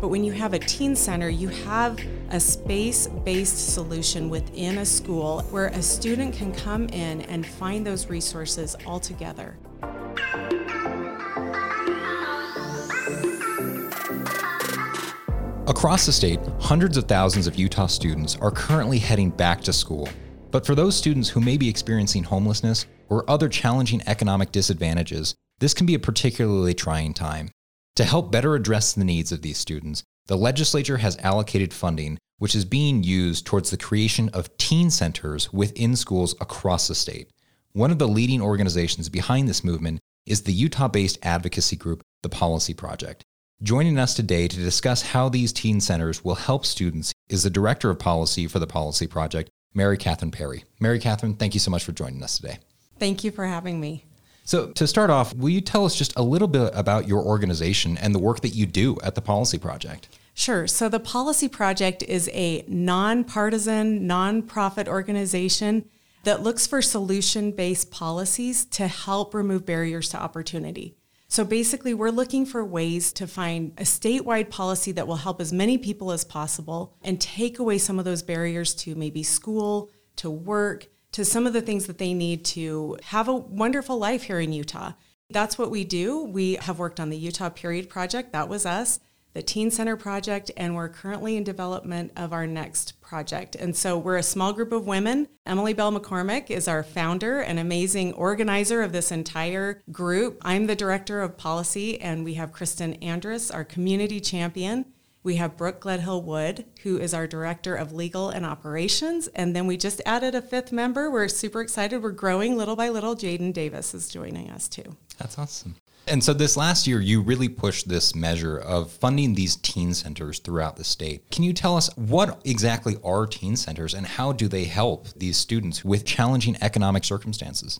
But when you have a teen center, you have a space based solution within a school where a student can come in and find those resources all together. Across the state, hundreds of thousands of Utah students are currently heading back to school. But for those students who may be experiencing homelessness or other challenging economic disadvantages, this can be a particularly trying time. To help better address the needs of these students, the legislature has allocated funding which is being used towards the creation of teen centers within schools across the state. One of the leading organizations behind this movement is the Utah based advocacy group, The Policy Project. Joining us today to discuss how these teen centers will help students is the Director of Policy for the Policy Project, Mary Catherine Perry. Mary Catherine, thank you so much for joining us today. Thank you for having me. So, to start off, will you tell us just a little bit about your organization and the work that you do at the Policy Project? Sure. So, the Policy Project is a nonpartisan, nonprofit organization that looks for solution based policies to help remove barriers to opportunity. So basically, we're looking for ways to find a statewide policy that will help as many people as possible and take away some of those barriers to maybe school, to work, to some of the things that they need to have a wonderful life here in Utah. That's what we do. We have worked on the Utah Period Project, that was us the Teen Center project, and we're currently in development of our next project. And so we're a small group of women. Emily Bell McCormick is our founder and amazing organizer of this entire group. I'm the director of policy, and we have Kristen Andrus, our community champion. We have Brooke Gledhill Wood, who is our director of legal and operations. And then we just added a fifth member. We're super excited. We're growing little by little. Jaden Davis is joining us too. That's awesome. And so this last year, you really pushed this measure of funding these teen centers throughout the state. Can you tell us what exactly are teen centers and how do they help these students with challenging economic circumstances?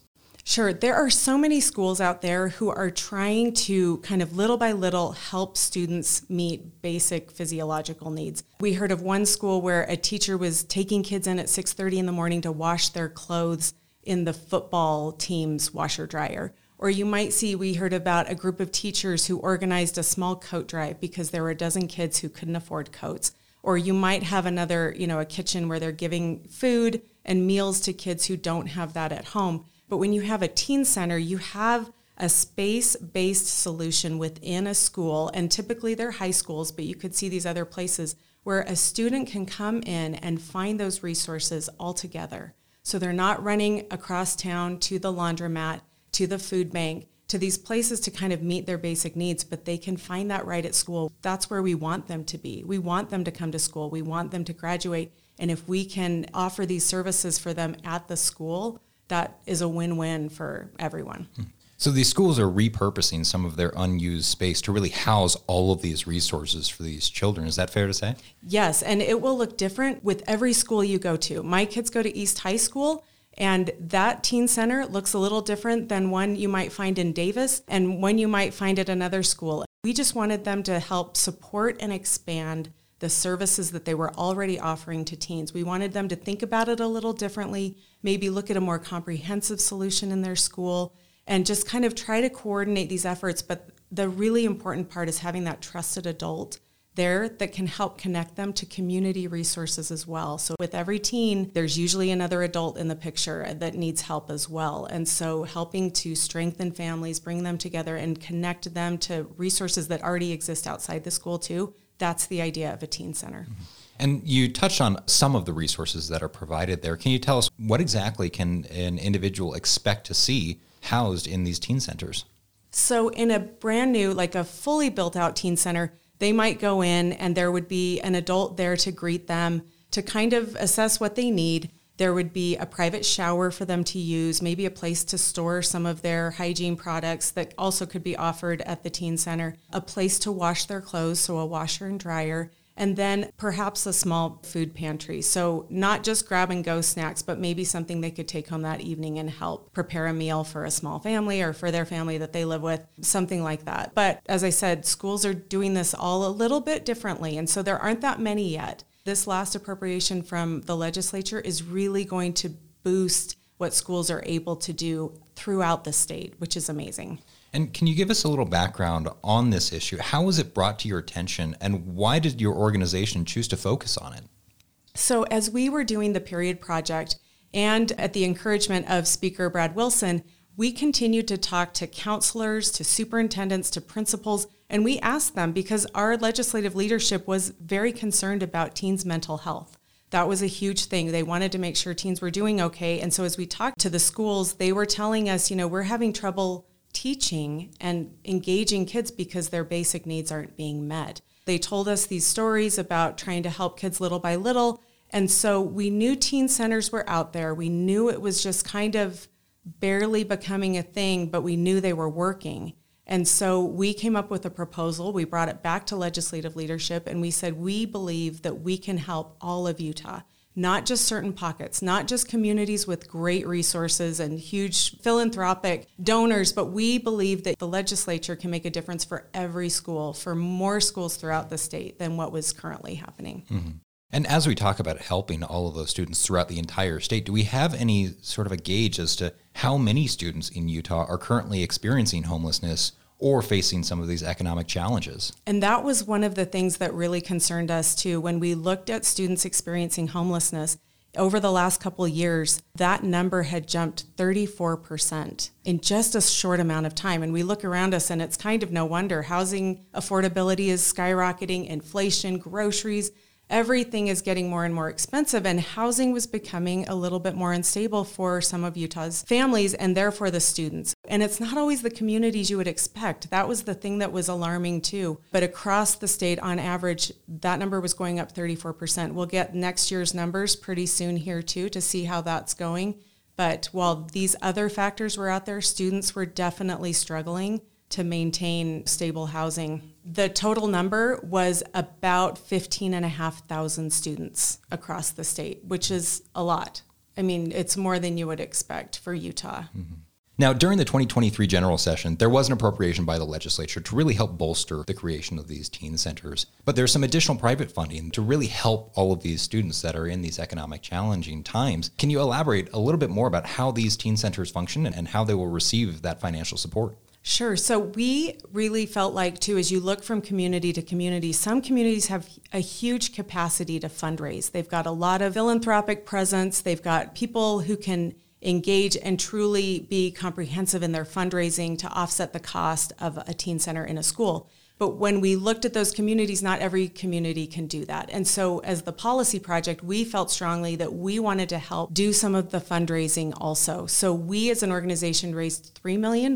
Sure. There are so many schools out there who are trying to kind of little by little help students meet basic physiological needs. We heard of one school where a teacher was taking kids in at 6:30 in the morning to wash their clothes in the football team's washer dryer. Or you might see, we heard about a group of teachers who organized a small coat drive because there were a dozen kids who couldn't afford coats. Or you might have another, you know, a kitchen where they're giving food and meals to kids who don't have that at home. But when you have a teen center, you have a space based solution within a school, and typically they're high schools, but you could see these other places where a student can come in and find those resources all together. So they're not running across town to the laundromat to the food bank, to these places to kind of meet their basic needs, but they can find that right at school. That's where we want them to be. We want them to come to school. We want them to graduate. And if we can offer these services for them at the school, that is a win win for everyone. Hmm. So these schools are repurposing some of their unused space to really house all of these resources for these children. Is that fair to say? Yes, and it will look different with every school you go to. My kids go to East High School and that teen center looks a little different than one you might find in Davis and one you might find at another school. We just wanted them to help support and expand the services that they were already offering to teens. We wanted them to think about it a little differently, maybe look at a more comprehensive solution in their school, and just kind of try to coordinate these efforts. But the really important part is having that trusted adult there that can help connect them to community resources as well. So, with every teen, there's usually another adult in the picture that needs help as well. And so, helping to strengthen families, bring them together, and connect them to resources that already exist outside the school, too, that's the idea of a teen center. Mm-hmm. And you touched on some of the resources that are provided there. Can you tell us what exactly can an individual expect to see housed in these teen centers? So, in a brand new, like a fully built out teen center, they might go in and there would be an adult there to greet them, to kind of assess what they need. There would be a private shower for them to use, maybe a place to store some of their hygiene products that also could be offered at the teen center, a place to wash their clothes, so a washer and dryer, and then perhaps a small food pantry. So, not just grab and go snacks, but maybe something they could take home that evening and help prepare a meal for a small family or for their family that they live with, something like that. But as I said, schools are doing this all a little bit differently. And so, there aren't that many yet. This last appropriation from the legislature is really going to boost what schools are able to do throughout the state, which is amazing. And can you give us a little background on this issue? How was it brought to your attention, and why did your organization choose to focus on it? So, as we were doing the Period Project, and at the encouragement of Speaker Brad Wilson, we continued to talk to counselors, to superintendents, to principals, and we asked them because our legislative leadership was very concerned about teens' mental health. That was a huge thing. They wanted to make sure teens were doing okay. And so as we talked to the schools, they were telling us, you know, we're having trouble teaching and engaging kids because their basic needs aren't being met. They told us these stories about trying to help kids little by little. And so we knew teen centers were out there. We knew it was just kind of barely becoming a thing, but we knew they were working. And so we came up with a proposal. We brought it back to legislative leadership and we said, we believe that we can help all of Utah, not just certain pockets, not just communities with great resources and huge philanthropic donors, but we believe that the legislature can make a difference for every school, for more schools throughout the state than what was currently happening. Mm-hmm. And as we talk about helping all of those students throughout the entire state, do we have any sort of a gauge as to how many students in Utah are currently experiencing homelessness or facing some of these economic challenges? And that was one of the things that really concerned us too. When we looked at students experiencing homelessness, over the last couple of years, that number had jumped 34% in just a short amount of time. And we look around us and it's kind of no wonder. Housing affordability is skyrocketing, inflation, groceries, everything is getting more and more expensive and housing was becoming a little bit more unstable for some of Utah's families and therefore the students. And it's not always the communities you would expect. That was the thing that was alarming too. But across the state on average that number was going up 34%. We'll get next year's numbers pretty soon here too to see how that's going. But while these other factors were out there, students were definitely struggling to maintain stable housing. The total number was about 15,500 students across the state, which is a lot. I mean, it's more than you would expect for Utah. Mm-hmm. Now, during the 2023 general session, there was an appropriation by the legislature to really help bolster the creation of these teen centers. But there's some additional private funding to really help all of these students that are in these economic challenging times. Can you elaborate a little bit more about how these teen centers function and how they will receive that financial support? Sure. So we really felt like, too, as you look from community to community, some communities have a huge capacity to fundraise. They've got a lot of philanthropic presence, they've got people who can engage and truly be comprehensive in their fundraising to offset the cost of a teen center in a school. But when we looked at those communities, not every community can do that. And so, as the policy project, we felt strongly that we wanted to help do some of the fundraising also. So, we as an organization raised $3 million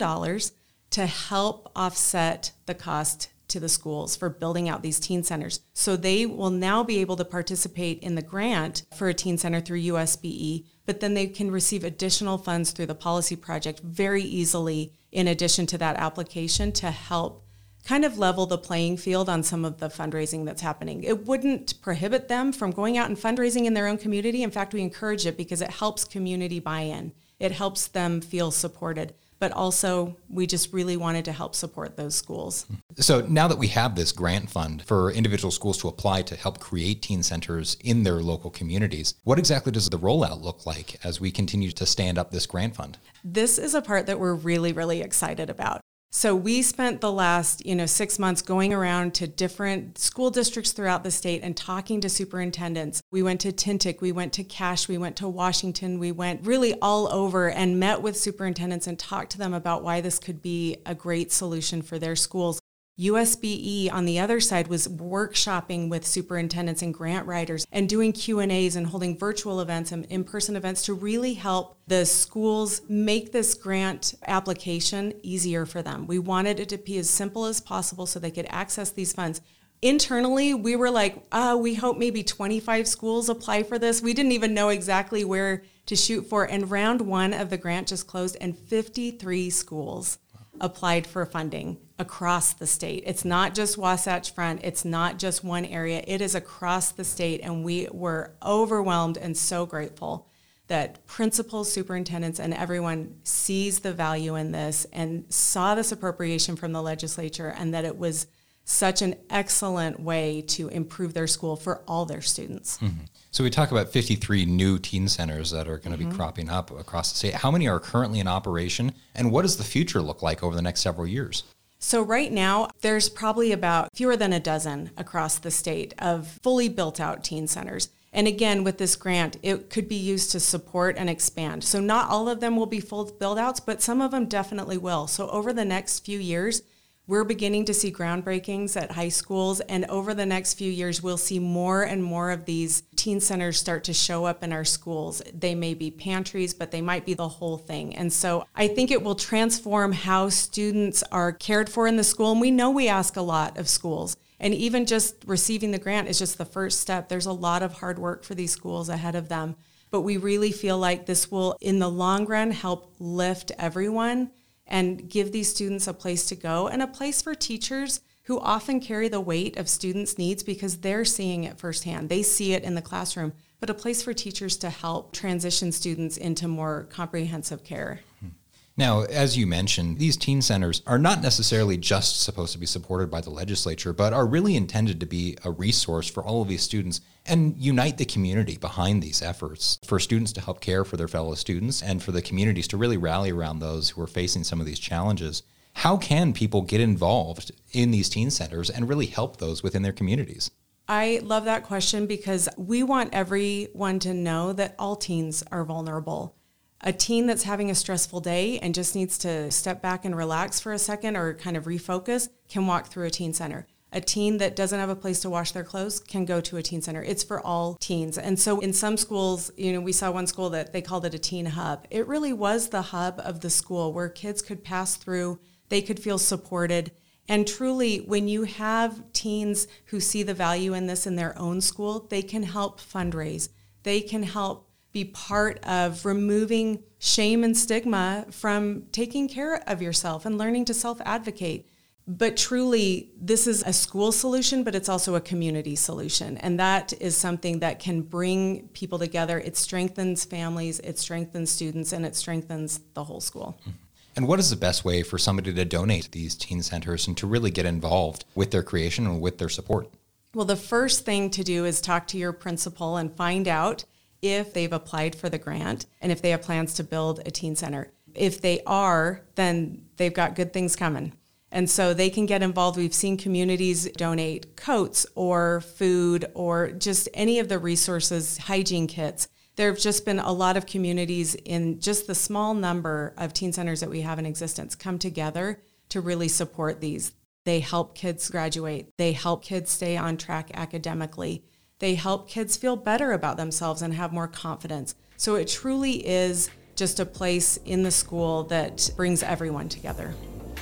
to help offset the cost to the schools for building out these teen centers. So they will now be able to participate in the grant for a teen center through USBE, but then they can receive additional funds through the policy project very easily in addition to that application to help kind of level the playing field on some of the fundraising that's happening. It wouldn't prohibit them from going out and fundraising in their own community. In fact, we encourage it because it helps community buy-in. It helps them feel supported but also we just really wanted to help support those schools. So now that we have this grant fund for individual schools to apply to help create teen centers in their local communities, what exactly does the rollout look like as we continue to stand up this grant fund? This is a part that we're really, really excited about. So we spent the last, you know, 6 months going around to different school districts throughout the state and talking to superintendents. We went to Tintic, we went to Cache, we went to Washington, we went really all over and met with superintendents and talked to them about why this could be a great solution for their schools. USBE on the other side was workshopping with superintendents and grant writers and doing Q&As and holding virtual events and in-person events to really help the schools make this grant application easier for them. We wanted it to be as simple as possible so they could access these funds. Internally, we were like, uh, we hope maybe 25 schools apply for this. We didn't even know exactly where to shoot for. And round one of the grant just closed, and 53 schools applied for funding across the state. It's not just Wasatch Front, it's not just one area, it is across the state. And we were overwhelmed and so grateful that principals, superintendents, and everyone sees the value in this and saw this appropriation from the legislature and that it was such an excellent way to improve their school for all their students. Mm-hmm. So we talk about 53 new teen centers that are going to mm-hmm. be cropping up across the state. How many are currently in operation and what does the future look like over the next several years? So right now, there's probably about fewer than a dozen across the state of fully built out teen centers. And again, with this grant, it could be used to support and expand. So not all of them will be full build outs, but some of them definitely will. So over the next few years, we're beginning to see groundbreakings at high schools, and over the next few years, we'll see more and more of these teen centers start to show up in our schools. They may be pantries, but they might be the whole thing. And so I think it will transform how students are cared for in the school. And we know we ask a lot of schools. And even just receiving the grant is just the first step. There's a lot of hard work for these schools ahead of them. But we really feel like this will, in the long run, help lift everyone and give these students a place to go and a place for teachers who often carry the weight of students' needs because they're seeing it firsthand. They see it in the classroom, but a place for teachers to help transition students into more comprehensive care. Hmm. Now, as you mentioned, these teen centers are not necessarily just supposed to be supported by the legislature, but are really intended to be a resource for all of these students and unite the community behind these efforts for students to help care for their fellow students and for the communities to really rally around those who are facing some of these challenges. How can people get involved in these teen centers and really help those within their communities? I love that question because we want everyone to know that all teens are vulnerable a teen that's having a stressful day and just needs to step back and relax for a second or kind of refocus can walk through a teen center. A teen that doesn't have a place to wash their clothes can go to a teen center. It's for all teens. And so in some schools, you know, we saw one school that they called it a teen hub. It really was the hub of the school where kids could pass through, they could feel supported. And truly, when you have teens who see the value in this in their own school, they can help fundraise. They can help be part of removing shame and stigma from taking care of yourself and learning to self advocate. But truly, this is a school solution, but it's also a community solution. And that is something that can bring people together. It strengthens families, it strengthens students, and it strengthens the whole school. Mm-hmm. And what is the best way for somebody to donate to these teen centers and to really get involved with their creation and with their support? Well, the first thing to do is talk to your principal and find out if they've applied for the grant and if they have plans to build a teen center. If they are, then they've got good things coming. And so they can get involved. We've seen communities donate coats or food or just any of the resources, hygiene kits. There have just been a lot of communities in just the small number of teen centers that we have in existence come together to really support these. They help kids graduate, they help kids stay on track academically. They help kids feel better about themselves and have more confidence. So it truly is just a place in the school that brings everyone together.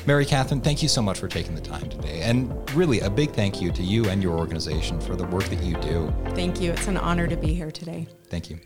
Mary Catherine, thank you so much for taking the time today. And really, a big thank you to you and your organization for the work that you do. Thank you. It's an honor to be here today. Thank you.